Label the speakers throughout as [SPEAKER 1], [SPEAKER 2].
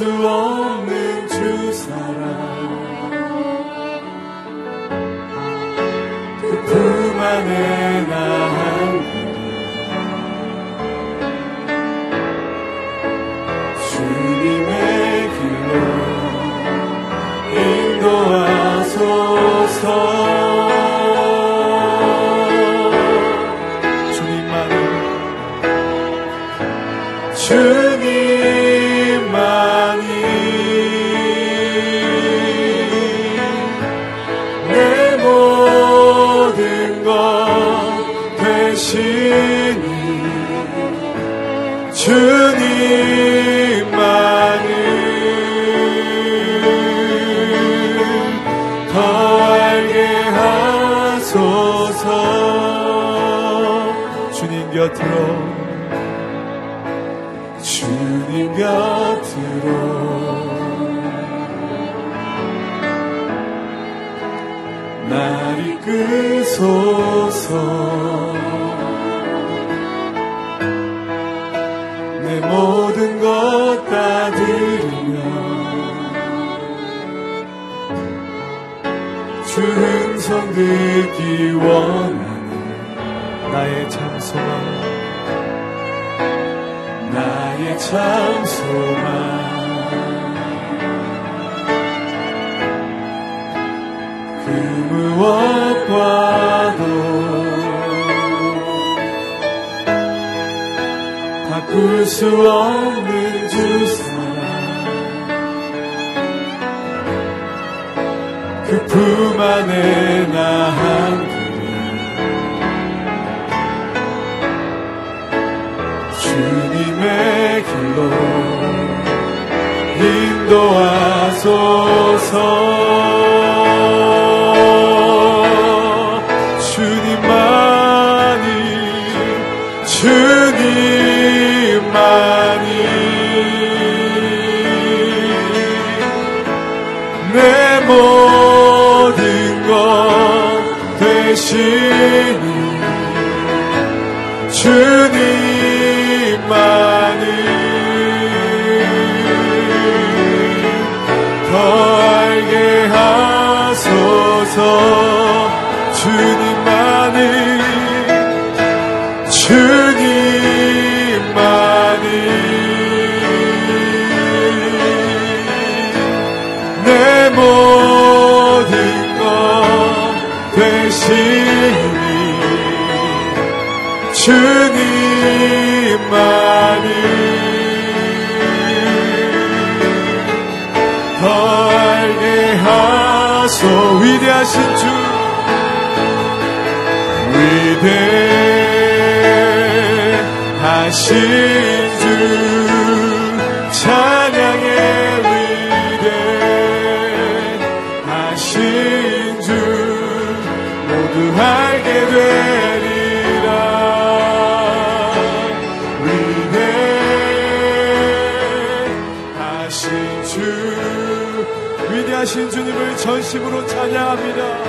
[SPEAKER 1] 수 없는 주 사랑. 막으소서 내 모든 것 다 드리며 주 흥성 듣기 원하는 나의 찬송함 나의 찬송. 볼수 없는 주 사랑 그 품 안에 나 한 그리 주님의 길로 인도하소서. to 신 주 찬양의 위대 하신 주 모두 알게 되리라. 위대 하신 주 위대하신 주님을 전심으로 찬양합니다.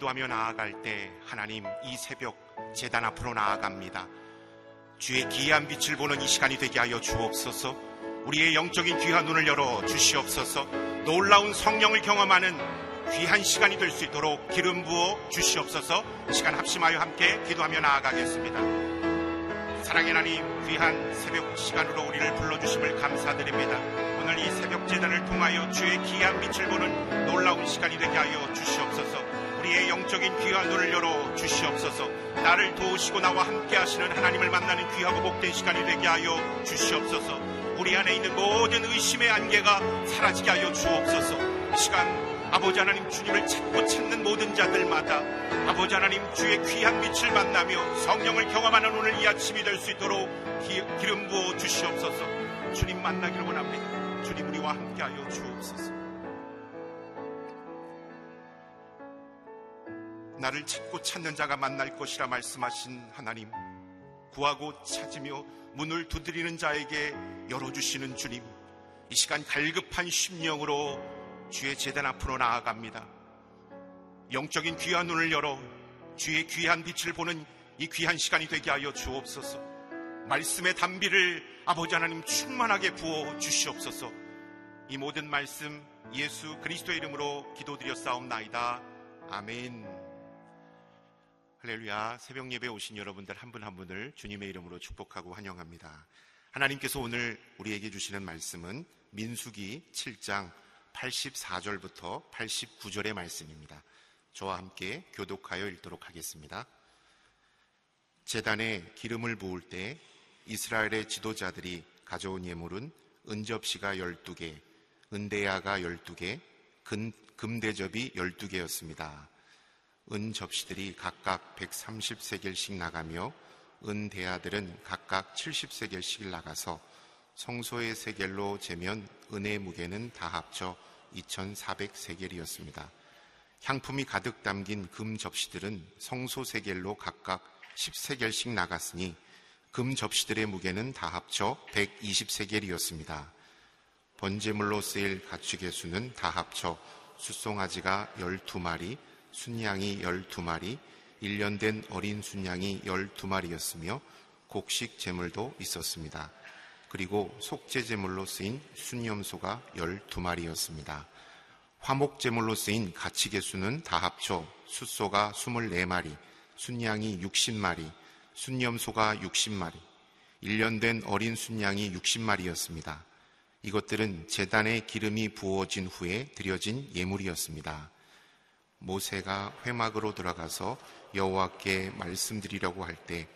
[SPEAKER 2] 기도하며 나아갈 때 하나님 이 새벽 재단 앞으로 나아갑니다. 주의 기이한 빛을 보는 이 시간이 되게 하여 주옵소서. 우리의 영적인 귀한 눈을 열어 주시옵소서. 놀라운 성령을 경험하는 귀한 시간이 될 수 있도록 기름 부어 주시옵소서. 시간 합심하여 함께 기도하며 나아가겠습니다. 사랑의 하나님 귀한 새벽 시간으로 우리를 불러주심을 감사드립니다. 오늘 이 새벽 재단을 통하여 주의 기이한 빛을 보는 놀라운 시간이 되게 하여 주시옵소서. 우리의 영적인 귀한 눈을 열어 주시옵소서. 나를 도우시고 나와 함께 하시는 하나님을 만나는 귀하고 복된 시간이 되게 하여 주시옵소서. 우리 안에 있는 모든 의심의 안개가 사라지게 하여 주옵소서. 이 시간 아버지 하나님 주님을 찾고 찾는 모든 자들마다 아버지 하나님 주의 귀한 빛을 만나며 성령을 경험하는 오늘 이 아침이 될 수 있도록 기, 기름 부어 주시옵소서. 주님 만나기를 원합니다. 주님 우리와 함께하여 주옵소서. 나를 찾고 찾는 자가 만날 것이라 말씀하신 하나님, 구하고 찾으며 문을 두드리는 자에게 열어주시는 주님, 이 시간 갈급한 심령으로 주의 재단 앞으로 나아갑니다. 영적인 귀한 눈을 열어 주의 귀한 빛을 보는 이 귀한 시간이 되게 하여 주옵소서. 말씀의 담비를 아버지 하나님 충만하게 부어 주시옵소서. 이 모든 말씀 예수 그리스도의 이름으로 기도드렸사옵나이다. 아멘. 할렐루야. 새벽 예배 오신 여러분들 한 분한 한 분을 주님의 이름으로 축복하고 환영합니다. 하나님께서 오늘 우리에게 주시는 말씀은 민수기 7장 84절부터 89절의 말씀입니다. 저와 함께 교독하여 읽도록 하겠습니다. 재단에 기름을 부을 때 이스라엘의 지도자들이 가져온 예물은 은접시가 12개, 은대야가 12개, 금, 금대접이 12개였습니다. 은 접시들이 각각 130세겔씩 나가며 은 대야들은 각각 70세겔씩 나가서 성소의 세겔로 재면 은의 무게는 다 합쳐 2,400세겔이었습니다. 향품이 가득 담긴 금 접시들은 성소 세겔로 각각 10세겔씩 나갔으니 금 접시들의 무게는 다 합쳐 120세겔이었습니다. 번제물로 쓰일 가축의 수는 다 합쳐 숫송아지가 12마리, 순양이 12마리, 1년 된 어린 순양이 12마리였으며 곡식 제물도 있었습니다. 그리고 속죄 제물로 쓰인 순염소가 12마리였습니다. 화목 제물로 쓰인 가치개 수는 다 합쳐 숫소가 24마리, 순양이 60마리, 순염소가 60마리, 1년 된 어린 순양이 60마리였습니다. 이것들은 재단에 기름이 부어진 후에 드려진 예물이었습니다. 모세가 회막으로 들어가서 여호와께 말씀드리려고 할 때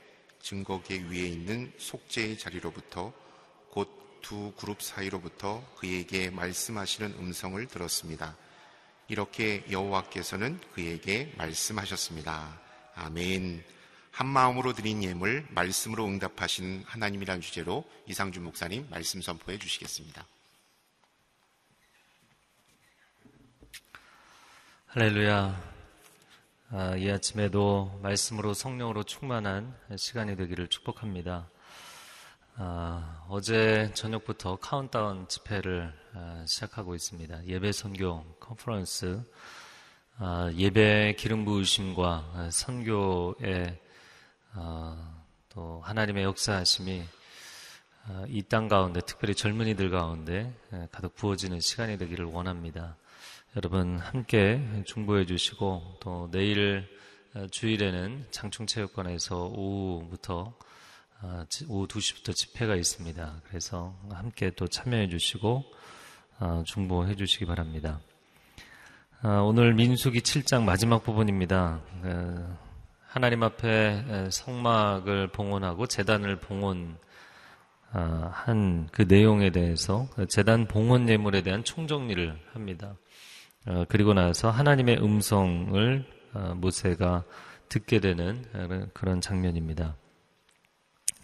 [SPEAKER 2] 증거계 위에 있는 속죄의 자리로부터 곧 두 그룹 사이로부터 그에게 말씀하시는 음성을 들었습니다. 이렇게 여호와께서는 그에게 말씀하셨습니다. 아멘. 한 마음으로 드린 예물 말씀으로 응답하신 하나님이란 주제로 이상준 목사님 말씀 선포해 주시겠습니다.
[SPEAKER 3] 할렐루야. 아, 이 아침에도 말씀으로 성령으로 충만한 시간이 되기를 축복합니다. 아, 어제 저녁부터 카운트다운 집회를 아, 시작하고 있습니다. 예배 선교 컨퍼런스, 아, 예배 기름 부으심과 아, 선교의 아, 또 하나님의 역사하심이 이 땅 가운데 특별히 젊은이들 가운데 가득 부어지는 시간이 되기를 원합니다. 여러분 함께 중보해 주시고 또 내일 어, 주일에는 장충체육관에서 오후부터 어, 오후 2시부터 집회가 있습니다. 그래서 함께 또 참여해 주시고 어, 중보해 주시기 바랍니다. 오늘 민수기 7장 마지막 부분입니다. 하나님 앞에 성막을 봉헌하고 재단을 봉헌 한 그 내용에 대해서 재단 봉헌 예물에 대한 총정리를 합니다. 어, 그리고 나서 하나님의 음성을 어, 모세가 듣게 되는 어, 그런 장면입니다.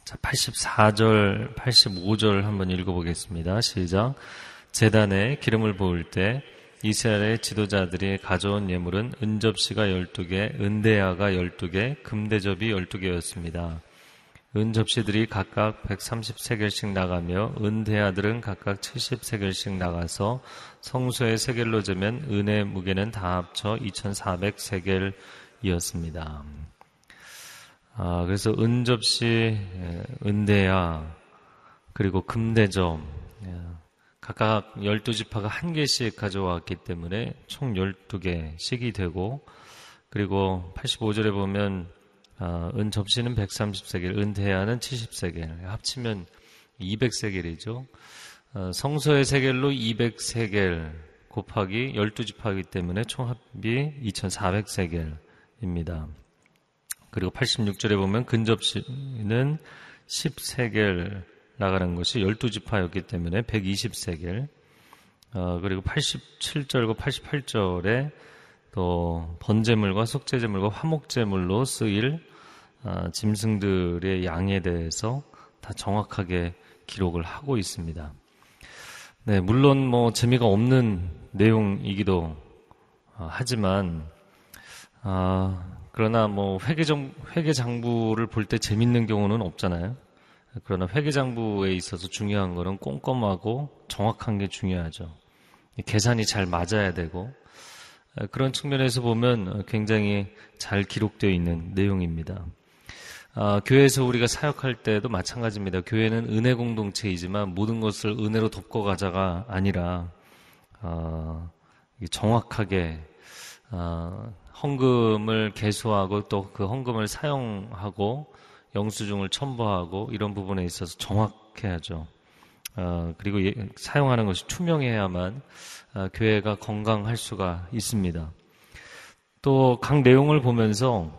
[SPEAKER 3] 자, 84절, 85절 한번 읽어보겠습니다. 시작. 재단에 기름을 부을 때 이스라엘의 지도자들이 가져온 예물은 은접시가 12개, 은대야가 12개, 금대접이 12개였습니다. 은 접시들이 각각 130세겔씩 나가며 은 대야들은 각각 70세겔씩 나가서 성소의 세겔로 재면 은의 무게는 다 합쳐 2400세겔이었습니다. 아, 그래서 은 접시, 은 대야, 그리고 금대점, 각각 12지파가 한 개씩 가져왔기 때문에 총 12개씩이 되고, 그리고 85절에 보면 어, 은 접시는 130세겔, 은 대야는 70세겔, 합치면 200세겔이죠. 어, 성소의 세겔로 200세겔 곱하기 12지파이기 때문에 총 합이 2400세겔입니다. 그리고 86절에 보면 근접시는 10세겔 나가는 것이 12지파였기 때문에 120세겔. 어, 그리고 87절과 88절에 또 번제물과 속죄제물과 화목제물로 쓰일 어, 짐승들의 양에 대해서 다 정확하게 기록을 하고 있습니다. 네, 물론 뭐 재미가 없는 내용이기도 어, 하지만 아, 그러나 뭐 회계 정 회계 장부를 볼 때 재밌는 경우는 없잖아요. 그러나 회계 장부에 있어서 중요한 거는 꼼꼼하고 정확한 게 중요하죠. 계산이 잘 맞아야 되고 그런 측면에서 보면 굉장히 잘 기록되어 있는 내용입니다. 아, 교회에서 우리가 사역할 때도 마찬가지입니다. 교회는 은혜 공동체이지만 모든 것을 은혜로 덮고가자가 아니라 아, 정확하게 아, 헌금을 개수하고 또 그 헌금을 사용하고 영수증을 첨부하고 이런 부분에 있어서 정확해야죠. 어, 그리고 예, 사용하는 것이 투명해야만 어, 교회가 건강할 수가 있습니다. 또 각 내용을 보면서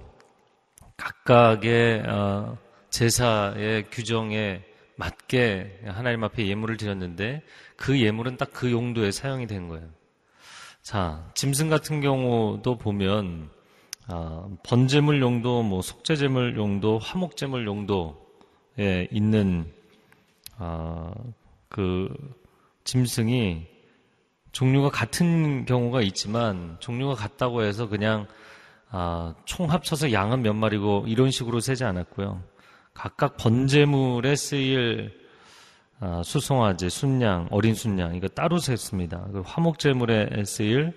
[SPEAKER 3] 각각의 어, 제사의 규정에 맞게 하나님 앞에 예물을 드렸는데 그 예물은 딱 그 용도에 사용이 된 거예요. 자, 짐승 같은 경우도 보면 아, 번제물 용도, 뭐 속죄제물 용도, 화목제물 용도에 있는 아, 그 짐승이 종류가 같은 경우가 있지만 종류가 같다고 해서 그냥 아, 총 합쳐서 양은 몇 마리고 이런 식으로 세지 않았고요. 각각 번제물에 쓰일 아, 수송아지, 순양, 어린 순양 이거 따로 셌습니다. 그 화목제물에 쓰일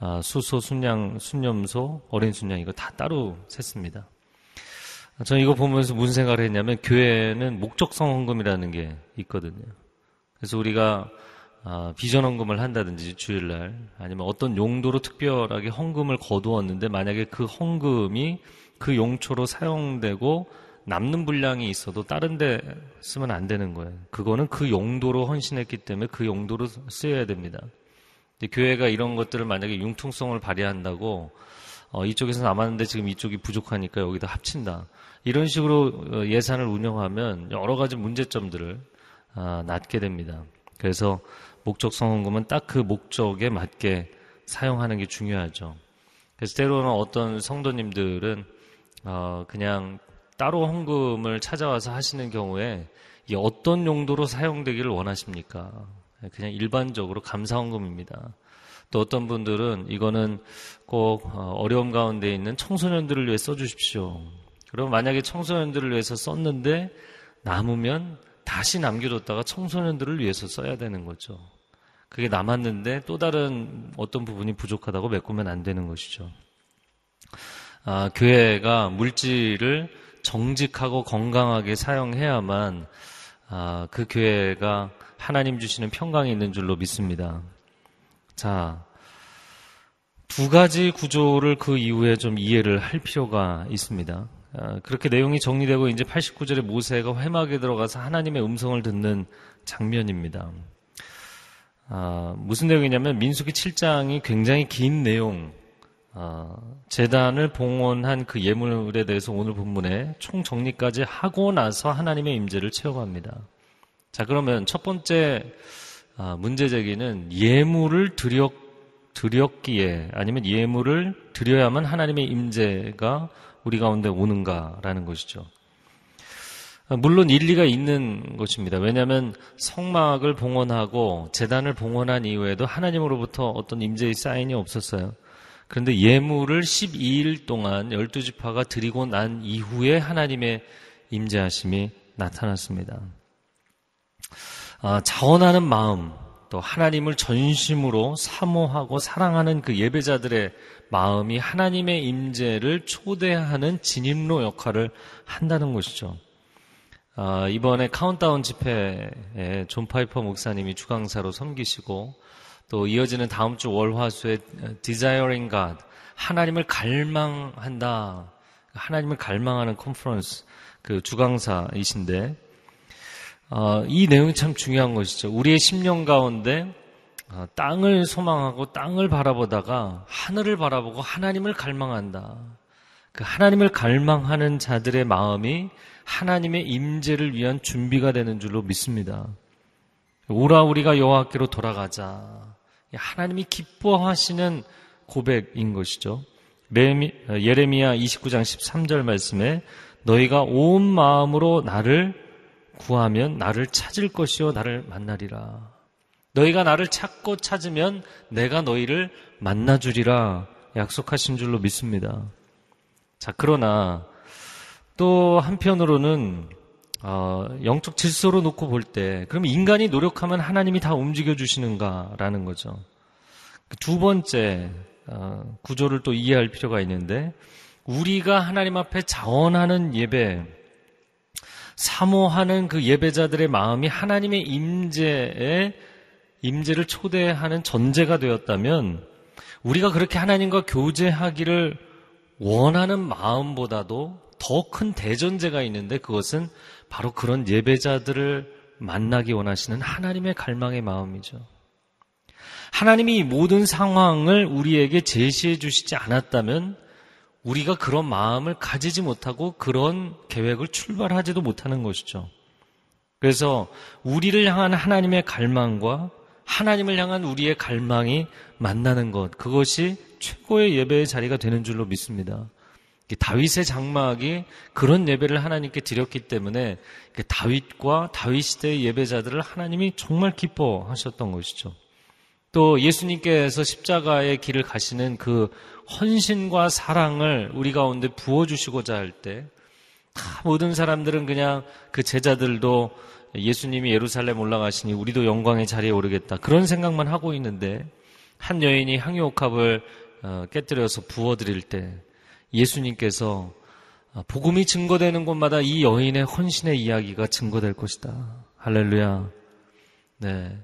[SPEAKER 3] 아, 수소, 순양, 순념소, 어린 순양 이거 다 따로 셌습니다. 저는 이거 보면서 무슨 생각을 했냐면 교회는 목적성 헌금이라는 게 있거든요. 그래서 우리가 아, 비전 헌금을 한다든지 주일날 아니면 어떤 용도로 특별하게 헌금을 거두었는데 만약에 그 헌금이 그 용초로 사용되고 남는 분량이 있어도 다른 데 쓰면 안 되는 거예요. 그거는 그 용도로 헌신했기 때문에 그 용도로 쓰여야 됩니다. 교회가 이런 것들을 만약에 융통성을 발휘한다고 어, 이쪽에서 남았는데 지금 이쪽이 부족하니까 여기다 합친다. 이런 식으로 어, 예산을 운영하면 여러 가지 문제점들을 아, 낳게 됩니다. 그래서 목적 성원금은 딱 그 목적에 맞게 사용하는 게 중요하죠. 그래서 때로는 어떤 성도님들은 어, 그냥 따로 헌금을 찾아와서 하시는 경우에 어떤 용도로 사용되기를 원하십니까? 그냥 일반적으로 감사헌금입니다. 또 어떤 분들은 이거는 꼭 어, 어려움 가운데 있는 청소년들을 위해 써주십시오. 그럼 만약에 청소년들을 위해서 썼는데 남으면 다시 남겨뒀다가 청소년들을 위해서 써야 되는 거죠. 그게 남았는데 또 다른 어떤 부분이 부족하다고 메꾸면 안 되는 것이죠. 아, 교회가 물질을 정직하고 건강하게 사용해야만 아, 그 교회가 하나님 주시는 평강이 있는 줄로 믿습니다. 자, 두 가지 구조를 그 이후에 좀 이해를 할 필요가 있습니다. 아, 그렇게 내용이 정리되고 이제 89절에 모세가 회막에 들어가서 하나님의 음성을 듣는 장면입니다. 아, 무슨 내용이냐면 민수기 7장이 굉장히 긴 내용, 아, 재단을 봉헌한 그 예물에 대해서 오늘 본문에 총 정리까지 하고 나서 하나님의 임재를 체험합니다. 자, 그러면 첫 번째 아, 문제 제기는 예물을 드렸, 드렸기에 아니면 예물을 드려야만 하나님의 임재가 우리 가운데 오는가라는 것이죠. 아, 물론 일리가 있는 것입니다. 왜냐하면 성막을 봉헌하고 재단을 봉헌한 이후에도 하나님으로부터 어떤 임재의 사인이 없었어요. 그런데 예물을 12일 동안 12지파가 드리고 난 이후에 하나님의 임재하심이 나타났습니다. 아, 자원하는 마음, 또 하나님을 전심으로 사모하고 사랑하는 그 예배자들의 마음이 하나님의 임재를 초대하는 진입로 역할을 한다는 것이죠. 아, 이번에 카운트다운 집회에 존 파이퍼 목사님이 주강사로 섬기시고 또 이어지는 다음 주 월화수의 Desiring God 하나님을 갈망한다. 하나님을 갈망하는 컨퍼런스 그 주강사이신데 어, 이 내용이 참 중요한 것이죠. 우리의 심령 가운데 어, 땅을 소망하고 땅을 바라보다가 하늘을 바라보고 하나님을 갈망한다. 그 하나님을 갈망하는 자들의 마음이 하나님의 임재를 위한 준비가 되는 줄로 믿습니다. 오라 우리가 여호와께로 돌아가자. 하나님이 기뻐하시는 고백인 것이죠. 예레미야 29장 13절 말씀에 너희가 온 마음으로 나를 구하면 나를 찾을 것이요 나를 만나리라. 너희가 나를 찾고 찾으면 내가 너희를 만나주리라 약속하신 줄로 믿습니다. 자, 그러나 또 한편으로는 어, 영적 질서로 놓고 볼 때, 그럼 인간이 노력하면 하나님이 다 움직여 주시는가라는 거죠. 그두 번째 어, 구조를 또 이해할 필요가 있는데, 우리가 하나님 앞에 자원하는 예배, 사모하는 그 예배자들의 마음이 하나님의 임재에 임재를 초대하는 전제가 되었다면 우리가 그렇게 하나님과 교제하기를 원하는 마음보다도 더 큰 대전제가 있는데 그것은 바로 그런 예배자들을 만나기 원하시는 하나님의 갈망의 마음이죠. 하나님이 모든 상황을 우리에게 제시해 주시지 않았다면 우리가 그런 마음을 가지지 못하고 그런 계획을 출발하지도 못하는 것이죠. 그래서 우리를 향한 하나님의 갈망과 하나님을 향한 우리의 갈망이 만나는 것, 그것이 최고의 예배의 자리가 되는 줄로 믿습니다. 다윗의 장막이 그런 예배를 하나님께 드렸기 때문에 다윗과 다윗 시대의 예배자들을 하나님이 정말 기뻐하셨던 것이죠. 또 예수님께서 십자가의 길을 가시는 그 헌신과 사랑을 우리 가운데 부어주시고자 할 때, 모든 사람들은 그냥 그 제자들도 예수님이 예루살렘 올라가시니 우리도 영광의 자리에 오르겠다. 그런 생각만 하고 있는데, 한 여인이 향유옥합을 어, 깨뜨려서 부어드릴 때, 예수님께서 어, 복음이 증거되는 곳마다 이 여인의 헌신의 이야기가 증거될 것이다. 할렐루야. 네.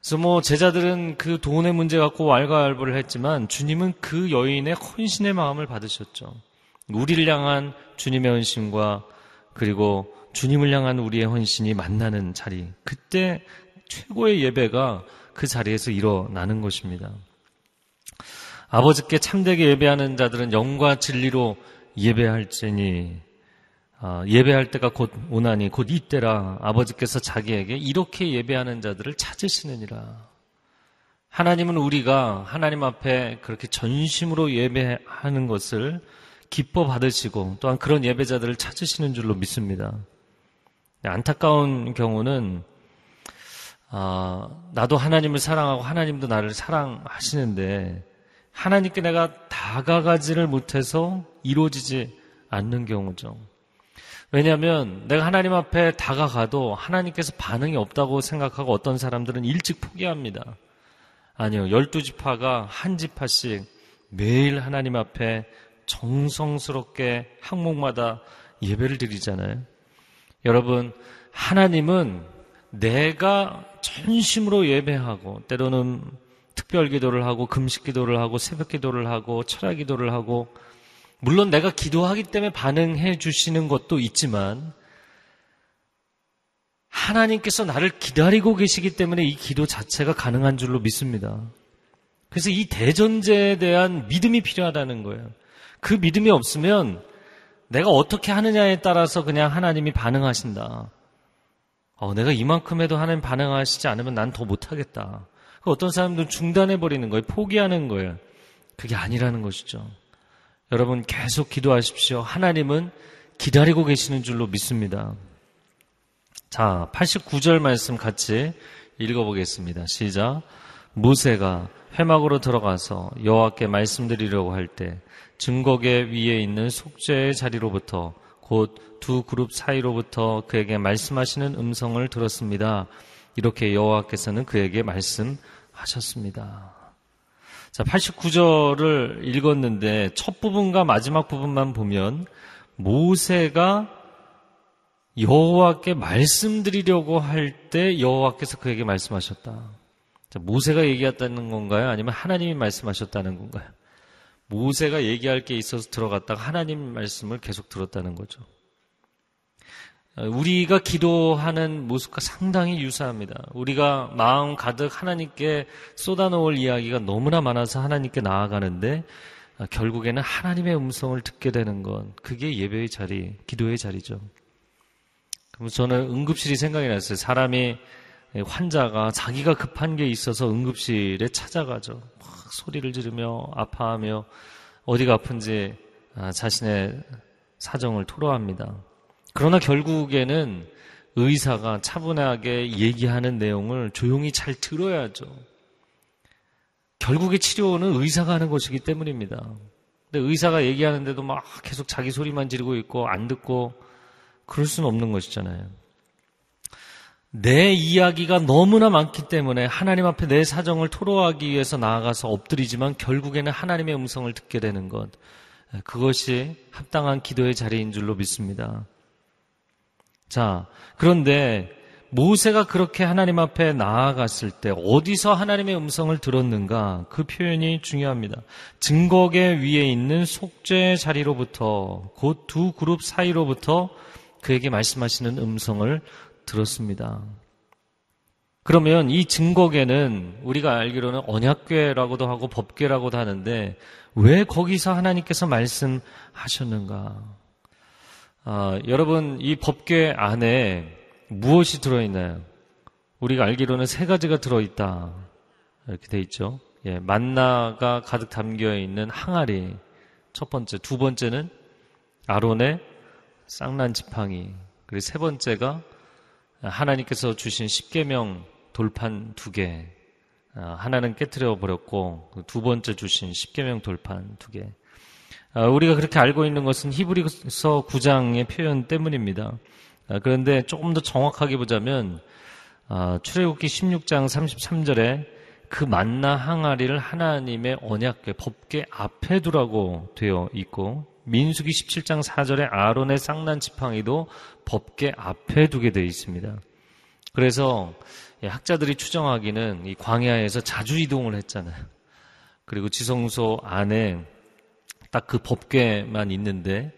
[SPEAKER 3] 그래서 뭐 제자들은 그 돈의 문제 갖고 왈가왈부를 했지만 주님은 그 여인의 헌신의 마음을 받으셨죠. 우리를 향한 주님의 헌신과 그리고 주님을 향한 우리의 헌신이 만나는 자리. 그때 최고의 예배가 그 자리에서 일어나는 것입니다. 아버지께 참되게 예배하는 자들은 영과 진리로 예배할지니 아, 예배할 때가 곧 오나니 곧 이때라 아버지께서 자기에게 이렇게 예배하는 자들을 찾으시느니라. 하나님은 우리가 하나님 앞에 그렇게 전심으로 예배하는 것을 기뻐 받으시고 또한 그런 예배자들을 찾으시는 줄로 믿습니다. 네, 안타까운 경우는 아, 나도 하나님을 사랑하고 하나님도 나를 사랑하시는데 하나님께 내가 다가가지를 못해서 이루어지지 않는 경우죠. 왜냐하면 내가 하나님 앞에 다가가도 하나님께서 반응이 없다고 생각하고 어떤 사람들은 일찍 포기합니다. 아니요. 열두 지파가 한 지파씩 매일 하나님 앞에 정성스럽게 항목마다 예배를 드리잖아요. 여러분, 하나님은 내가 전심으로 예배하고 때로는 특별 기도를 하고 금식 기도를 하고 새벽 기도를 하고 철학 기도를 하고 물론 내가 기도하기 때문에 반응해 주시는 것도 있지만 하나님께서 나를 기다리고 계시기 때문에 이 기도 자체가 가능한 줄로 믿습니다. 그래서 이 대전제에 대한 믿음이 필요하다는 거예요. 그 믿음이 없으면 내가 어떻게 하느냐에 따라서 그냥 하나님이 반응하신다. 어, 내가 이만큼 해도 하나님 반응하시지 않으면 난 더 못하겠다. 어떤 사람들은 중단해버리는 거예요. 포기하는 거예요. 그게 아니라는 것이죠. 여러분 계속 기도하십시오. 하나님은 기다리고 계시는 줄로 믿습니다. 자, 89절 말씀 같이 읽어보겠습니다. 시작. 모세가 회막으로 들어가서 여호와께 말씀드리려고 할 때 증거계 위에 있는 속죄의 자리로부터 곧 두 그룹 사이로부터 그에게 말씀하시는 음성을 들었습니다. 이렇게 여호와께서는 그에게 말씀하셨습니다. 자, 89절을 읽었는데 첫 부분과 마지막 부분만 보면 모세가 여호와께 말씀드리려고 할 때 여호와께서 그에게 말씀하셨다. 자, 모세가 얘기했다는 건가요? 아니면 하나님이 말씀하셨다는 건가요? 모세가 얘기할 게 있어서 들어갔다가 하나님 말씀을 계속 들었다는 거죠. 우리가 기도하는 모습과 상당히 유사합니다. 우리가 마음 가득 하나님께 쏟아놓을 이야기가 너무나 많아서 하나님께 나아가는데 결국에는 하나님의 음성을 듣게 되는 건 그게 예배의 자리, 기도의 자리죠. 그럼 저는 응급실이 생각이 났어요. 사람이 환자가 자기가 급한 게 있어서 응급실에 찾아가죠. 막 소리를 지르며 아파하며 어디가 아픈지 아, 자신의 사정을 토로합니다. 그러나 결국에는 의사가 차분하게 얘기하는 내용을 조용히 잘 들어야죠. 결국에 치료는 의사가 하는 것이기 때문입니다. 근데 의사가 얘기하는데도 막 계속 자기 소리만 지르고 있고 안 듣고 그럴 수는 없는 것이잖아요. 내 이야기가 너무나 많기 때문에 하나님 앞에 내 사정을 토로하기 위해서 나아가서 엎드리지만 결국에는 하나님의 음성을 듣게 되는 것. 그것이 합당한 기도의 자리인 줄로 믿습니다. 자, 그런데 모세가 그렇게 하나님 앞에 나아갔을 때 어디서 하나님의 음성을 들었는가 그 표현이 중요합니다. 증거계 위에 있는 속죄 자리로부터 곧 두 그룹 사이로부터 그에게 말씀하시는 음성을 들었습니다. 그러면 이 증거계는 우리가 알기로는 언약궤라고도 하고 법궤라고도 하는데 왜 거기서 하나님께서 말씀하셨는가? 아, 여러분 이 법궤 안에 무엇이 들어있나요? 우리가 알기로는 세 가지가 들어있다 이렇게 돼 있죠. 예, 만나가 가득 담겨 있는 항아리 첫 번째, 두 번째는 아론의 쌍난 지팡이 그리고 세 번째가 하나님께서 주신 십계명 돌판 두 개. 아, 하나는 깨뜨려 버렸고 두 번째 주신 십계명 돌판 두 개. 아, 우리가 그렇게 알고 있는 것은 히브리서 9장의 표현 때문입니다. 아, 그런데 조금 더 정확하게 보자면 출애굽기 16장 33절에 그 만나 항아리를 하나님의 언약궤 법궤 앞에 두라고 되어 있고 민수기 17장 4절에 아론의 쌍난 지팡이도 법계 앞에 두게 되어 있습니다. 그래서 학자들이 추정하기는 이 광야에서 자주 이동을 했잖아요. 그리고 지성소 안에 딱 그 법궤만 있는데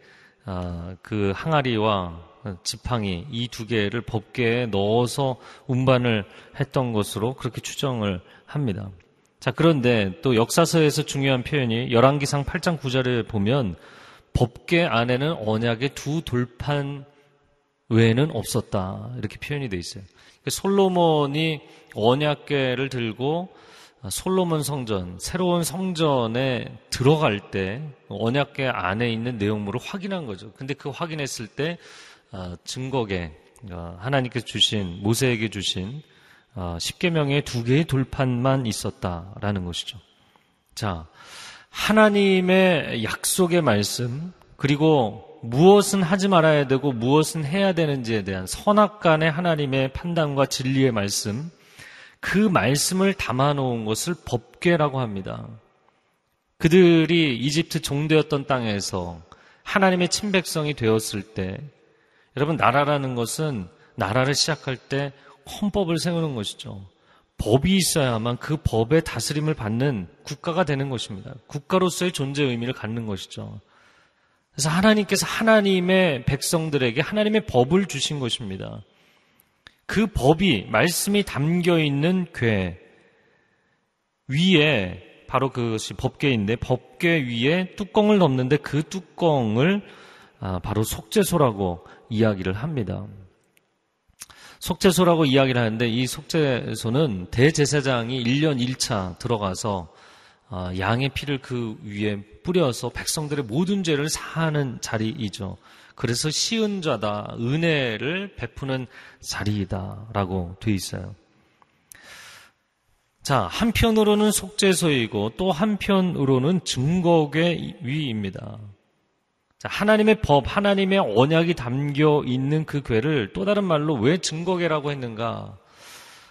[SPEAKER 3] 아, 그 항아리와 지팡이 이 두 개를 법궤에 넣어서 운반을 했던 것으로 그렇게 추정을 합니다. 자, 그런데 또 역사서에서 중요한 표현이 열왕기상 8장 9절에 보면 법계 안에는 언약의 두 돌판 외에는 없었다. 이렇게 표현이 돼 있어요. 솔로몬이 언약계를 들고 솔로몬 성전, 새로운 성전에 들어갈 때 언약계 안에 있는 내용물을 확인한 거죠. 근데 그 확인했을 때 아, 증거계 아, 하나님께서 주신 모세에게 주신 아, 십계명의 두 개의 돌판만 있었다라는 것이죠. 자, 하나님의 약속의 말씀, 그리고 무엇은 하지 말아야 되고 무엇은 해야 되는지에 대한 선악 간의 하나님의 판단과 진리의 말씀, 그 말씀을 담아놓은 것을 법궤라고 합니다. 그들이 이집트 종되었던 땅에서 하나님의 친백성이 되었을 때, 여러분, 나라라는 것은 나라를 시작할 때 헌법을 세우는 것이죠. 법이 있어야만 그 법의 다스림을 받는 국가가 되는 것입니다. 국가로서의 존재 의미를 갖는 것이죠. 그래서 하나님께서 하나님의 백성들에게 하나님의 법을 주신 것입니다. 그 법이 말씀이 담겨 있는 궤 위에 바로 그것이 법궤인데 법궤 위에 뚜껑을 덮는데 그 뚜껑을 아, 바로 속죄소라고 이야기를 합니다. 속죄소라고 이야기를 하는데 이 속죄소는 대제사장이 1년 1차 들어가서 아, 양의 피를 그 위에 뿌려서 백성들의 모든 죄를 사하는 자리이죠. 그래서 시은 자다, 은혜를 베푸는 자리이다라고 돼 있어요. 자, 한편으로는 속죄소이고 또 한편으로는 증거의 위입니다. 자, 하나님의 법, 하나님의 언약이 담겨 있는 그 괴를 또 다른 말로 왜 증거괴라고 했는가?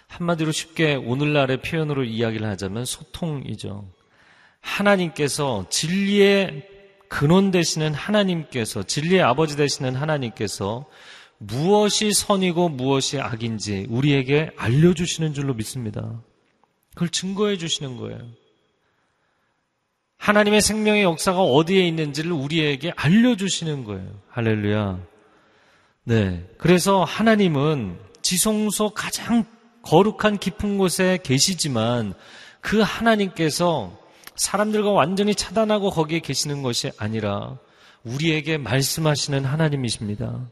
[SPEAKER 3] 한마디로 쉽게 오늘날의 표현으로 이야기를 하자면 소통이죠. 하나님께서 진리의 근원 되시는 하나님께서 진리의 아버지 되시는 하나님께서 무엇이 선이고 무엇이 악인지 우리에게 알려주시는 줄로 믿습니다. 그걸 증거해 주시는 거예요. 하나님의 생명의 역사가 어디에 있는지를 우리에게 알려주시는 거예요. 할렐루야. 네. 그래서 하나님은 지성소 가장 거룩한 깊은 곳에 계시지만 그 하나님께서 사람들과 완전히 차단하고 거기에 계시는 것이 아니라 우리에게 말씀하시는 하나님이십니다.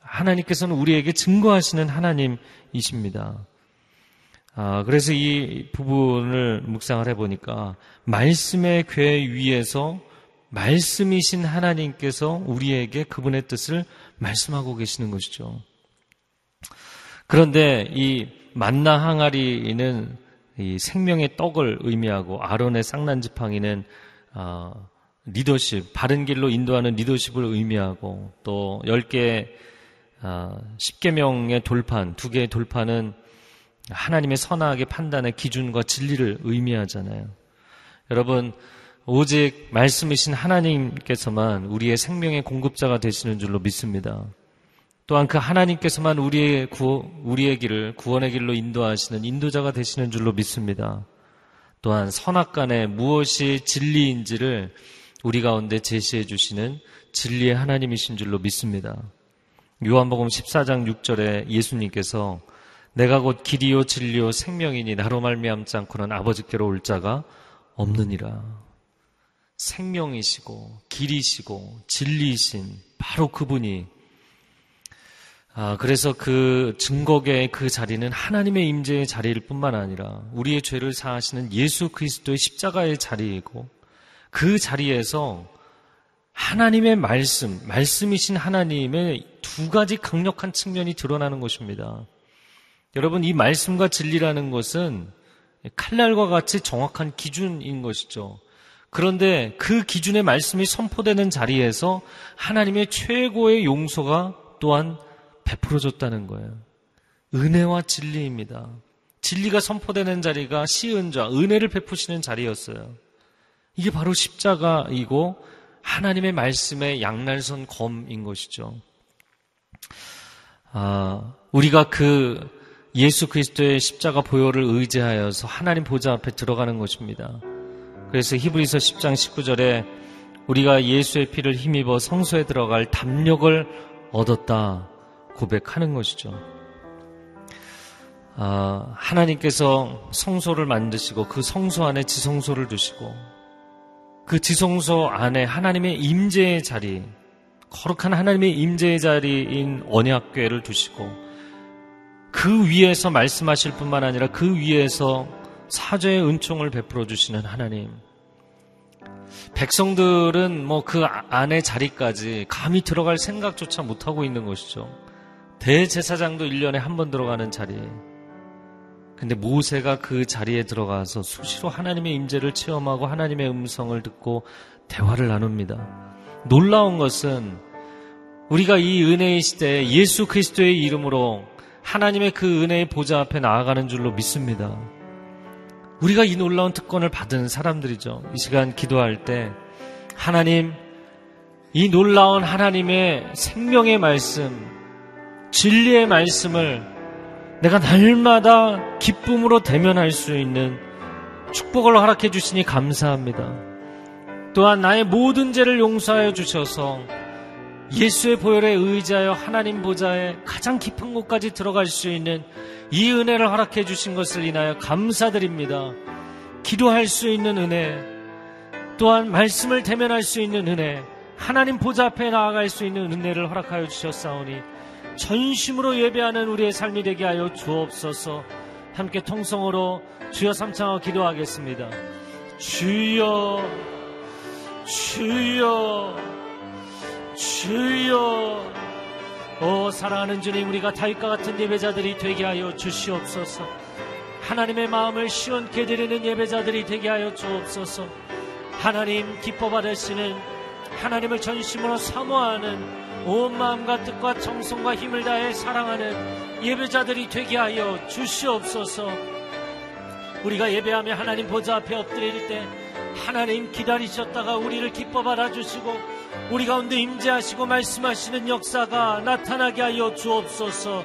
[SPEAKER 3] 하나님께서는 우리에게 증거하시는 하나님이십니다. 아, 그래서 이 부분을 묵상을 해보니까 말씀의 궤 위에서 말씀이신 하나님께서 우리에게 그분의 뜻을 말씀하고 계시는 것이죠. 그런데 이 만나 항아리는 이 생명의 떡을 의미하고 아론의 쌍난 지팡이는 어, 리더십, 바른 길로 인도하는 리더십을 의미하고 또 10개, 어, 10개명의 돌판, 두 개의 돌판은 하나님의 선악의 판단의 기준과 진리를 의미하잖아요. 여러분, 오직 말씀이신 하나님께서만 우리의 생명의 공급자가 되시는 줄로 믿습니다. 또한 그 하나님께서만 우리의 구, 우리의 길을 구원의 길로 인도하시는 인도자가 되시는 줄로 믿습니다. 또한 선악 간에 무엇이 진리인지를 우리 가운데 제시해 주시는 진리의 하나님이신 줄로 믿습니다. 요한복음 14장 6절에 예수님께서 내가 곧 길이요 진리요 생명이니 나로 말미암지 않고는 아버지께로 올 자가 없느니라. 생명이시고 길이시고 진리이신 바로 그분이 아, 그래서 그 증거계의 그 자리는 하나님의 임재의 자리일 뿐만 아니라 우리의 죄를 사하시는 예수 그리스도의 십자가의 자리이고 그 자리에서 하나님의 말씀, 말씀이신 하나님의 두 가지 강력한 측면이 드러나는 것입니다. 여러분, 이 말씀과 진리라는 것은 칼날과 같이 정확한 기준인 것이죠. 그런데 그 기준의 말씀이 선포되는 자리에서 하나님의 최고의 용서가 또한 베풀어졌다는 거예요. 은혜와 진리입니다. 진리가 선포되는 자리가 시은자, 은혜를 베푸시는 자리였어요. 이게 바로 십자가이고 하나님의 말씀의 양날선 검인 것이죠. 아, 우리가 그 예수 그리스도의 십자가 보혈을 의지하여서 하나님 보좌 앞에 들어가는 것입니다. 그래서 히브리서 10장 19절에 우리가 예수의 피를 힘입어 성소에 들어갈 담력을 얻었다 고백하는 것이죠. 아, 하나님께서 성소를 만드시고 그 성소 안에 지성소를 두시고 그 지성소 안에 하나님의 임재의 자리, 거룩한 하나님의 임재의 자리인 언약궤를 두시고 그 위에서 말씀하실 뿐만 아니라 그 위에서 사죄의 은총을 베풀어 주시는 하나님. 백성들은 뭐 그 안에 자리까지 감히 들어갈 생각조차 못하고 있는 것이죠. 대제사장도 1년에 한 번 들어가는 자리. 근데 모세가 그 자리에 들어가서 수시로 하나님의 임재를 체험하고 하나님의 음성을 듣고 대화를 나눕니다. 놀라운 것은 우리가 이 은혜의 시대에 예수 그리스도의 이름으로 하나님의 그 은혜의 보좌 앞에 나아가는 줄로 믿습니다. 우리가 이 놀라운 특권을 받은 사람들이죠. 이 시간 기도할 때 하나님 이 놀라운 하나님의 생명의 말씀, 진리의 말씀을 내가 날마다 기쁨으로 대면할 수 있는 축복을 허락해 주시니 감사합니다. 또한 나의 모든 죄를 용서하여 주셔서 예수의 보혈에 의지하여 하나님 보좌에 가장 깊은 곳까지 들어갈 수 있는 이 은혜를 허락해 주신 것을 인하여 감사드립니다. 기도할 수 있는 은혜, 또한 말씀을 대면할 수 있는 은혜, 하나님 보좌 앞에 나아갈 수 있는 은혜를 허락하여 주셨사오니 전심으로 예배하는 우리의 삶이 되게 하여 주옵소서. 함께 통성으로 주여 삼창하고 기도하겠습니다. 주여, 주여. 주여 오 사랑하는 주님 우리가 다윗과 같은 예배자들이 되게 하여 주시옵소서 하나님의 마음을 시원케 드리는 예배자들이 되게 하여 주옵소서 하나님 기뻐 받으시는 하나님을 전심으로 사모하는 온 마음과 뜻과 정성과 힘을 다해 사랑하는 예배자들이 되게 하여 주시옵소서. 우리가 예배하며 하나님 보좌 앞에 엎드릴 때 하나님 기다리셨다가 우리를 기뻐 받아주시고 우리 가운데 임재하시고 말씀하시는 역사가 나타나게 하여 주옵소서.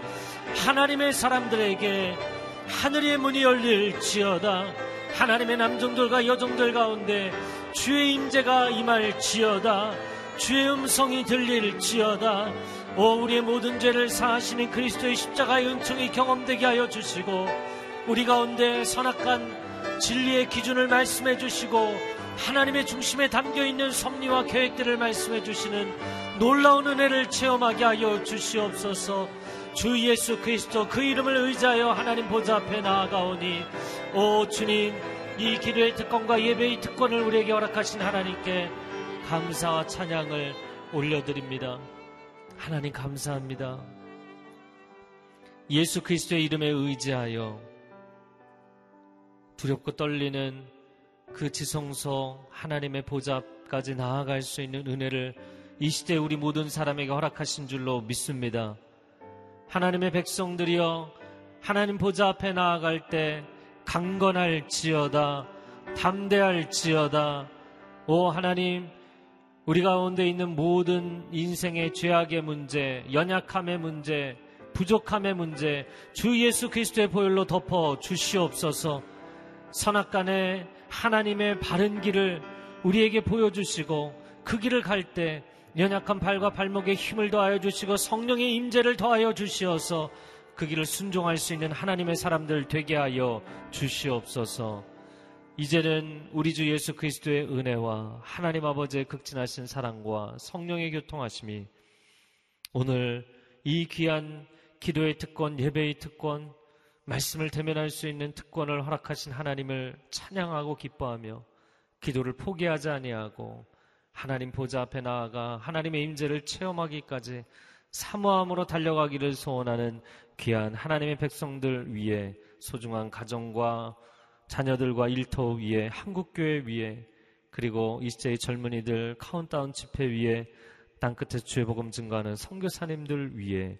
[SPEAKER 3] 하나님의 사람들에게 하늘의 문이 열릴지어다. 하나님의 남종들과 여종들 가운데 주의 임재가 임할지어다. 주의 음성이 들릴지어다. 오 우리의 모든 죄를 사하시는 그리스도의 십자가의 은총이 경험되게 하여 주시고 우리 가운데 선악간 진리의 기준을 말씀해 주시고 하나님의 중심에 담겨 있는 섭리와 계획들을 말씀해 주시는 놀라운 은혜를 체험하게 하여 주시옵소서. 주 예수 그리스도 그 이름을 의지하여 하나님 보좌 앞에 나아가오니 오 주님 이 기도의 특권과 예배의 특권을 우리에게 허락하신 하나님께 감사와 찬양을 올려드립니다. 하나님 감사합니다. 예수 그리스도의 이름에 의지하여 두렵고 떨리는 그 지성소 하나님의 보좌까지 나아갈 수 있는 은혜를 이 시대 우리 모든 사람에게 허락하신 줄로 믿습니다. 하나님의 백성들이여 하나님 보좌 앞에 나아갈 때 강건할지어다 담대할지어다 오 하나님 우리 가운데 있는 모든 인생의 죄악의 문제, 연약함의 문제, 부족함의 문제 주 예수 그리스도의 보혈로 덮어 주시옵소서. 선악간에 하나님의 바른 길을 우리에게 보여주시고 그 길을 갈 때 연약한 발과 발목에 힘을 더하여 주시고 성령의 임재를 더하여 주시어서 그 길을 순종할 수 있는 하나님의 사람들 되게 하여 주시옵소서. 이제는 우리 주 예수 그리스도의 은혜와 하나님 아버지의 극진하신 사랑과 성령의 교통하심이 오늘 이 귀한 기도의 특권, 예배의 특권, 말씀을 대면할 수 있는 특권을 허락하신 하나님을 찬양하고 기뻐하며 기도를 포기하지 아니하고 하나님 보좌 앞에 나아가 하나님의 임재를 체험하기까지 사모함으로 달려가기를 소원하는 귀한 하나님의 백성들 위에 소중한 가정과 자녀들과 일터 위에 한국교회 위에 그리고 이 시대의 젊은이들 카운트다운 집회 위에 땅끝에 주의 복음 증가하는 선교사님들 위에